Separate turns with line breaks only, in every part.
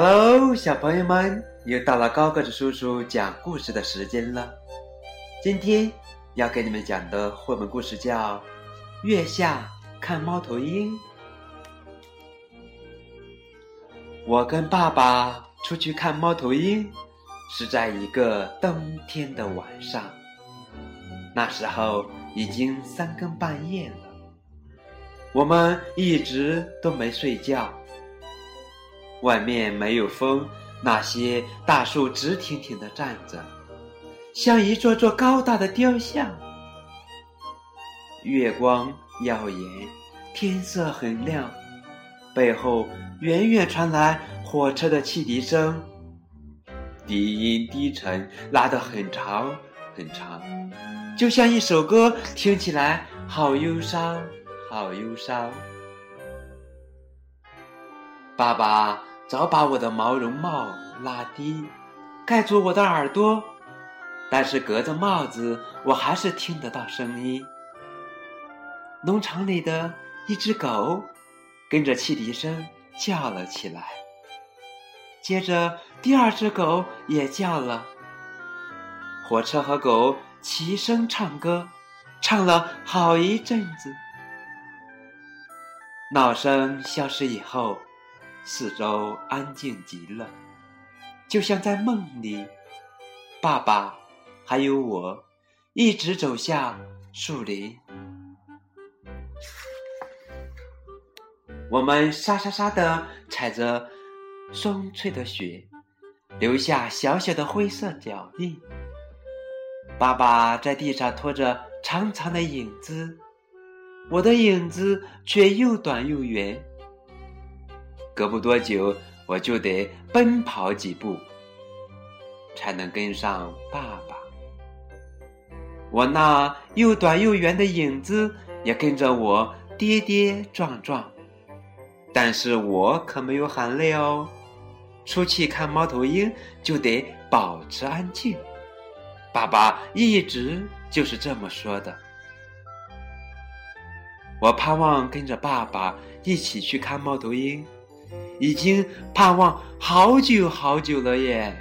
Hello，小朋友们，又到了高个子叔叔讲故事的时间了。今天要给你们讲的绘本故事叫《月下看猫头鹰》。我跟爸爸出去看猫头鹰，是在一个冬天的晚上。那时候已经三更半夜了，我们一直都没睡觉。外面没有风，那些大树直挺挺的站着，像一座座高大的雕像。月光耀眼，天色很亮，背后远远传来火车的汽笛声，笛音低沉，拉得很长很长，就像一首歌，听起来好忧伤，好忧伤。爸爸。早把我的毛绒帽拉低，盖住我的耳朵，但是隔着帽子，我还是听得到声音。农场里的一只狗跟着汽笛声叫了起来，接着第二只狗也叫了。火车和狗齐声唱歌，唱了好一阵子。闹声消失以后。四周安静极了，就像在梦里。爸爸还有我，一直走向树林。我们沙沙沙的踩着松脆的雪，留下小小的灰色脚印。爸爸在地上拖着长长的影子，我的影子却又短又圆。隔不多久，我就得奔跑几步，才能跟上爸爸。我那又短又圆的影子也跟着我跌跌撞撞，但是我可没有喊累哦。出去看猫头鹰就得保持安静，爸爸一直就是这么说的。我盼望跟着爸爸一起去看猫头鹰。已经盼望好久好久了耶！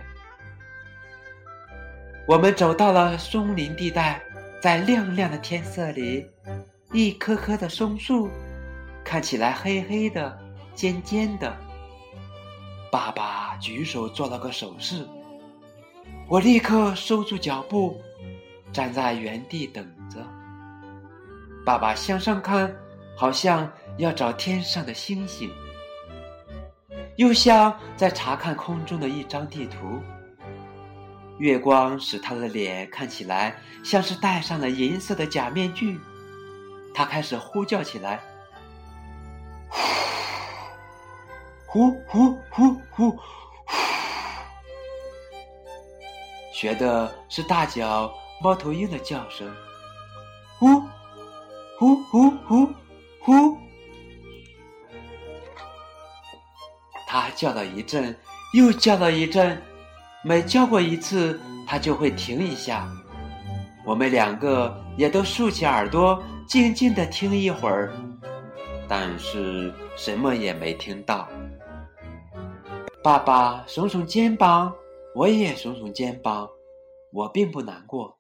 我们走到了松林地带，在亮亮的天色里，一棵棵的松树看起来黑黑的、尖尖的。爸爸举手做了个手势，我立刻收住脚步，站在原地等着。爸爸向上看，好像要找天上的星星。又像在查看空中的一张地图，月光使他的脸看起来像是戴上了银色的假面具。他开始呼叫起来：“呼呼呼呼！”学的是大脚猫头鹰的叫声：“呼呼呼呼呼！”叫了一阵，又叫了一阵，每叫过一次，他就会停一下。我们两个也都竖起耳朵，静静的听一会儿，但是什么也没听到。爸爸耸耸肩膀，我也耸耸肩膀，我并不难过。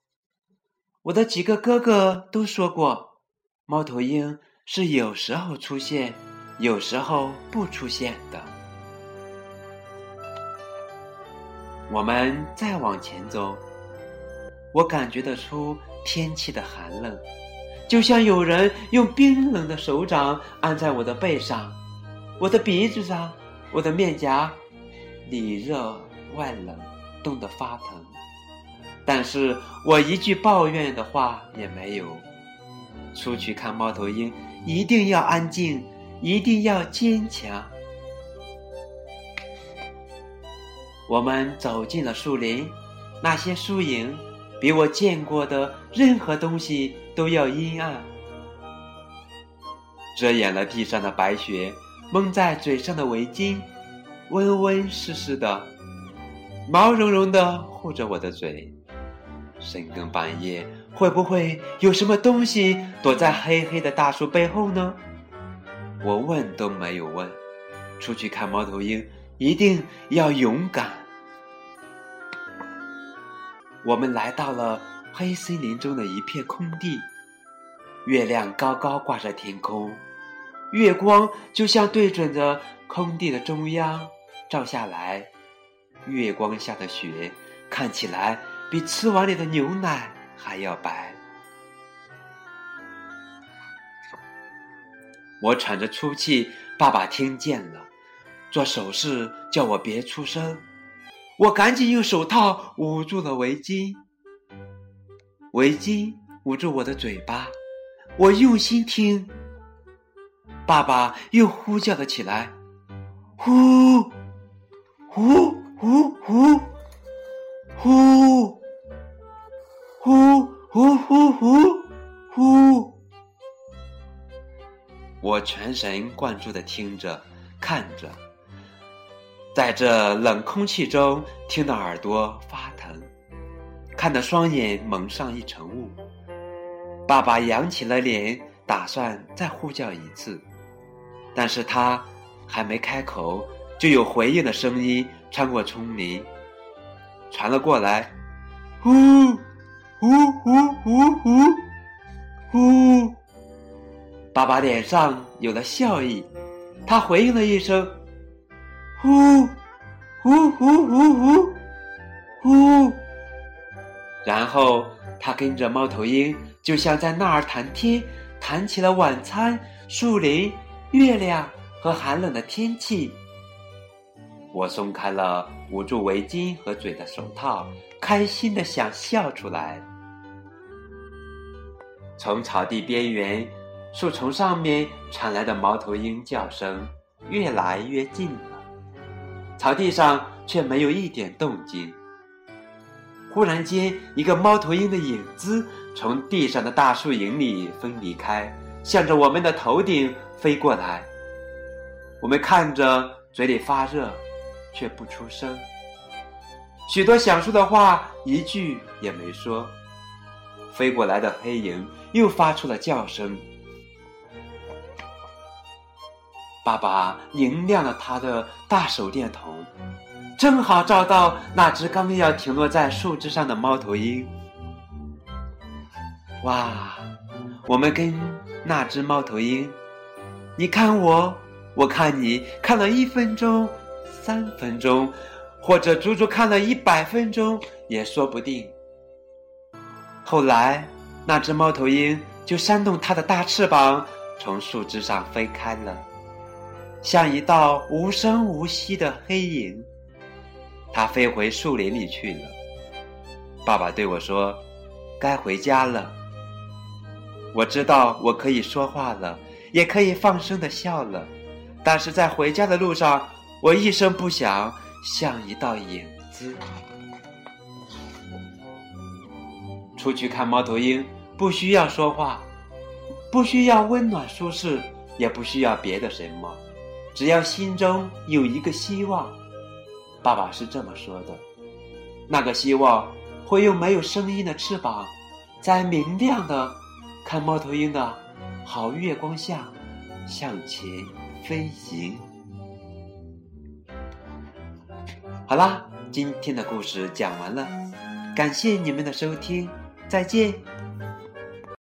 我的几个哥哥都说过，猫头鹰是有时候出现，有时候不出现的。我们再往前走，我感觉得出天气的寒冷，就像有人用冰冷的手掌按在我的背上、我的鼻子上、我的面颊，里热外冷，冻得发疼。但是我一句抱怨的话也没有。出去看猫头鹰，一定要安静，一定要坚强。我们走进了树林，那些树影比我见过的任何东西都要阴暗，遮掩了地上的白雪，蒙在嘴上的围巾温温湿湿的，毛茸茸的护着我的嘴。深更半夜，会不会有什么东西躲在黑黑的大树背后呢？我问都没有问，出去看猫头鹰。一定要勇敢。我们来到了黑森林中的一片空地，月亮高高挂在天空，月光就像对准着空地的中央照下来。月光下的雪看起来比吃碗里的牛奶还要白。我喘着粗气，爸爸听见了，做手势叫我别出声，我赶紧用手套捂住了围巾。围巾捂住我的嘴巴，我用心听。爸爸又呼叫了起来，呼呼呼呼呼呼呼呼呼。我全神贯注的听着，看着。在这冷空气中听得耳朵发疼，看得双眼蒙上一层雾。爸爸扬起了脸，打算再呼叫一次，但是他还没开口，就有回应的声音穿过丛林，传了过来：“呼，呼，呼，呼，呼，呼。”爸爸脸上有了笑意，他回应了一声：“呼，呼，呼，呼，呼，呼。”然后他跟着猫头鹰，就像在那儿谈天，谈起了晚餐、树林、月亮和寒冷的天气。我松开了捂住围巾和嘴的手套，开心的想笑出来。从草地边缘。树丛上面传来的猫头鹰叫声越来越近了，草地上却没有一点动静。忽然间，一个猫头鹰的影子从地上的大树影里分离开，向着我们的头顶飞过来。我们看着，嘴里发热，却不出声。许多想说的话，一句也没说。飞过来的黑影又发出了叫声。爸爸拧亮了他的大手电筒，正好照到那只刚要停落在树枝上的猫头鹰。哇！我们跟那只猫头鹰，你看我，我看你，看了一分钟、三分钟，或者足足看了一百分钟也说不定。后来，那只猫头鹰就扇动它的大翅膀，从树枝上飞开了。像一道无声无息的黑影，它飞回树林里去了。爸爸对我说：“该回家了。”我知道我可以说话了，也可以放声的笑了，但是在回家的路上，我一声不响，像一道影子。出去看猫头鹰，不需要说话，不需要温暖舒适，也不需要别的什么。只要心中有一个希望，爸爸是这么说的。那个希望会用没有声音的翅膀，在明亮的看猫头鹰的好月光下向前飞行。好啦，今天的故事讲完了，感谢你们的收听，再见。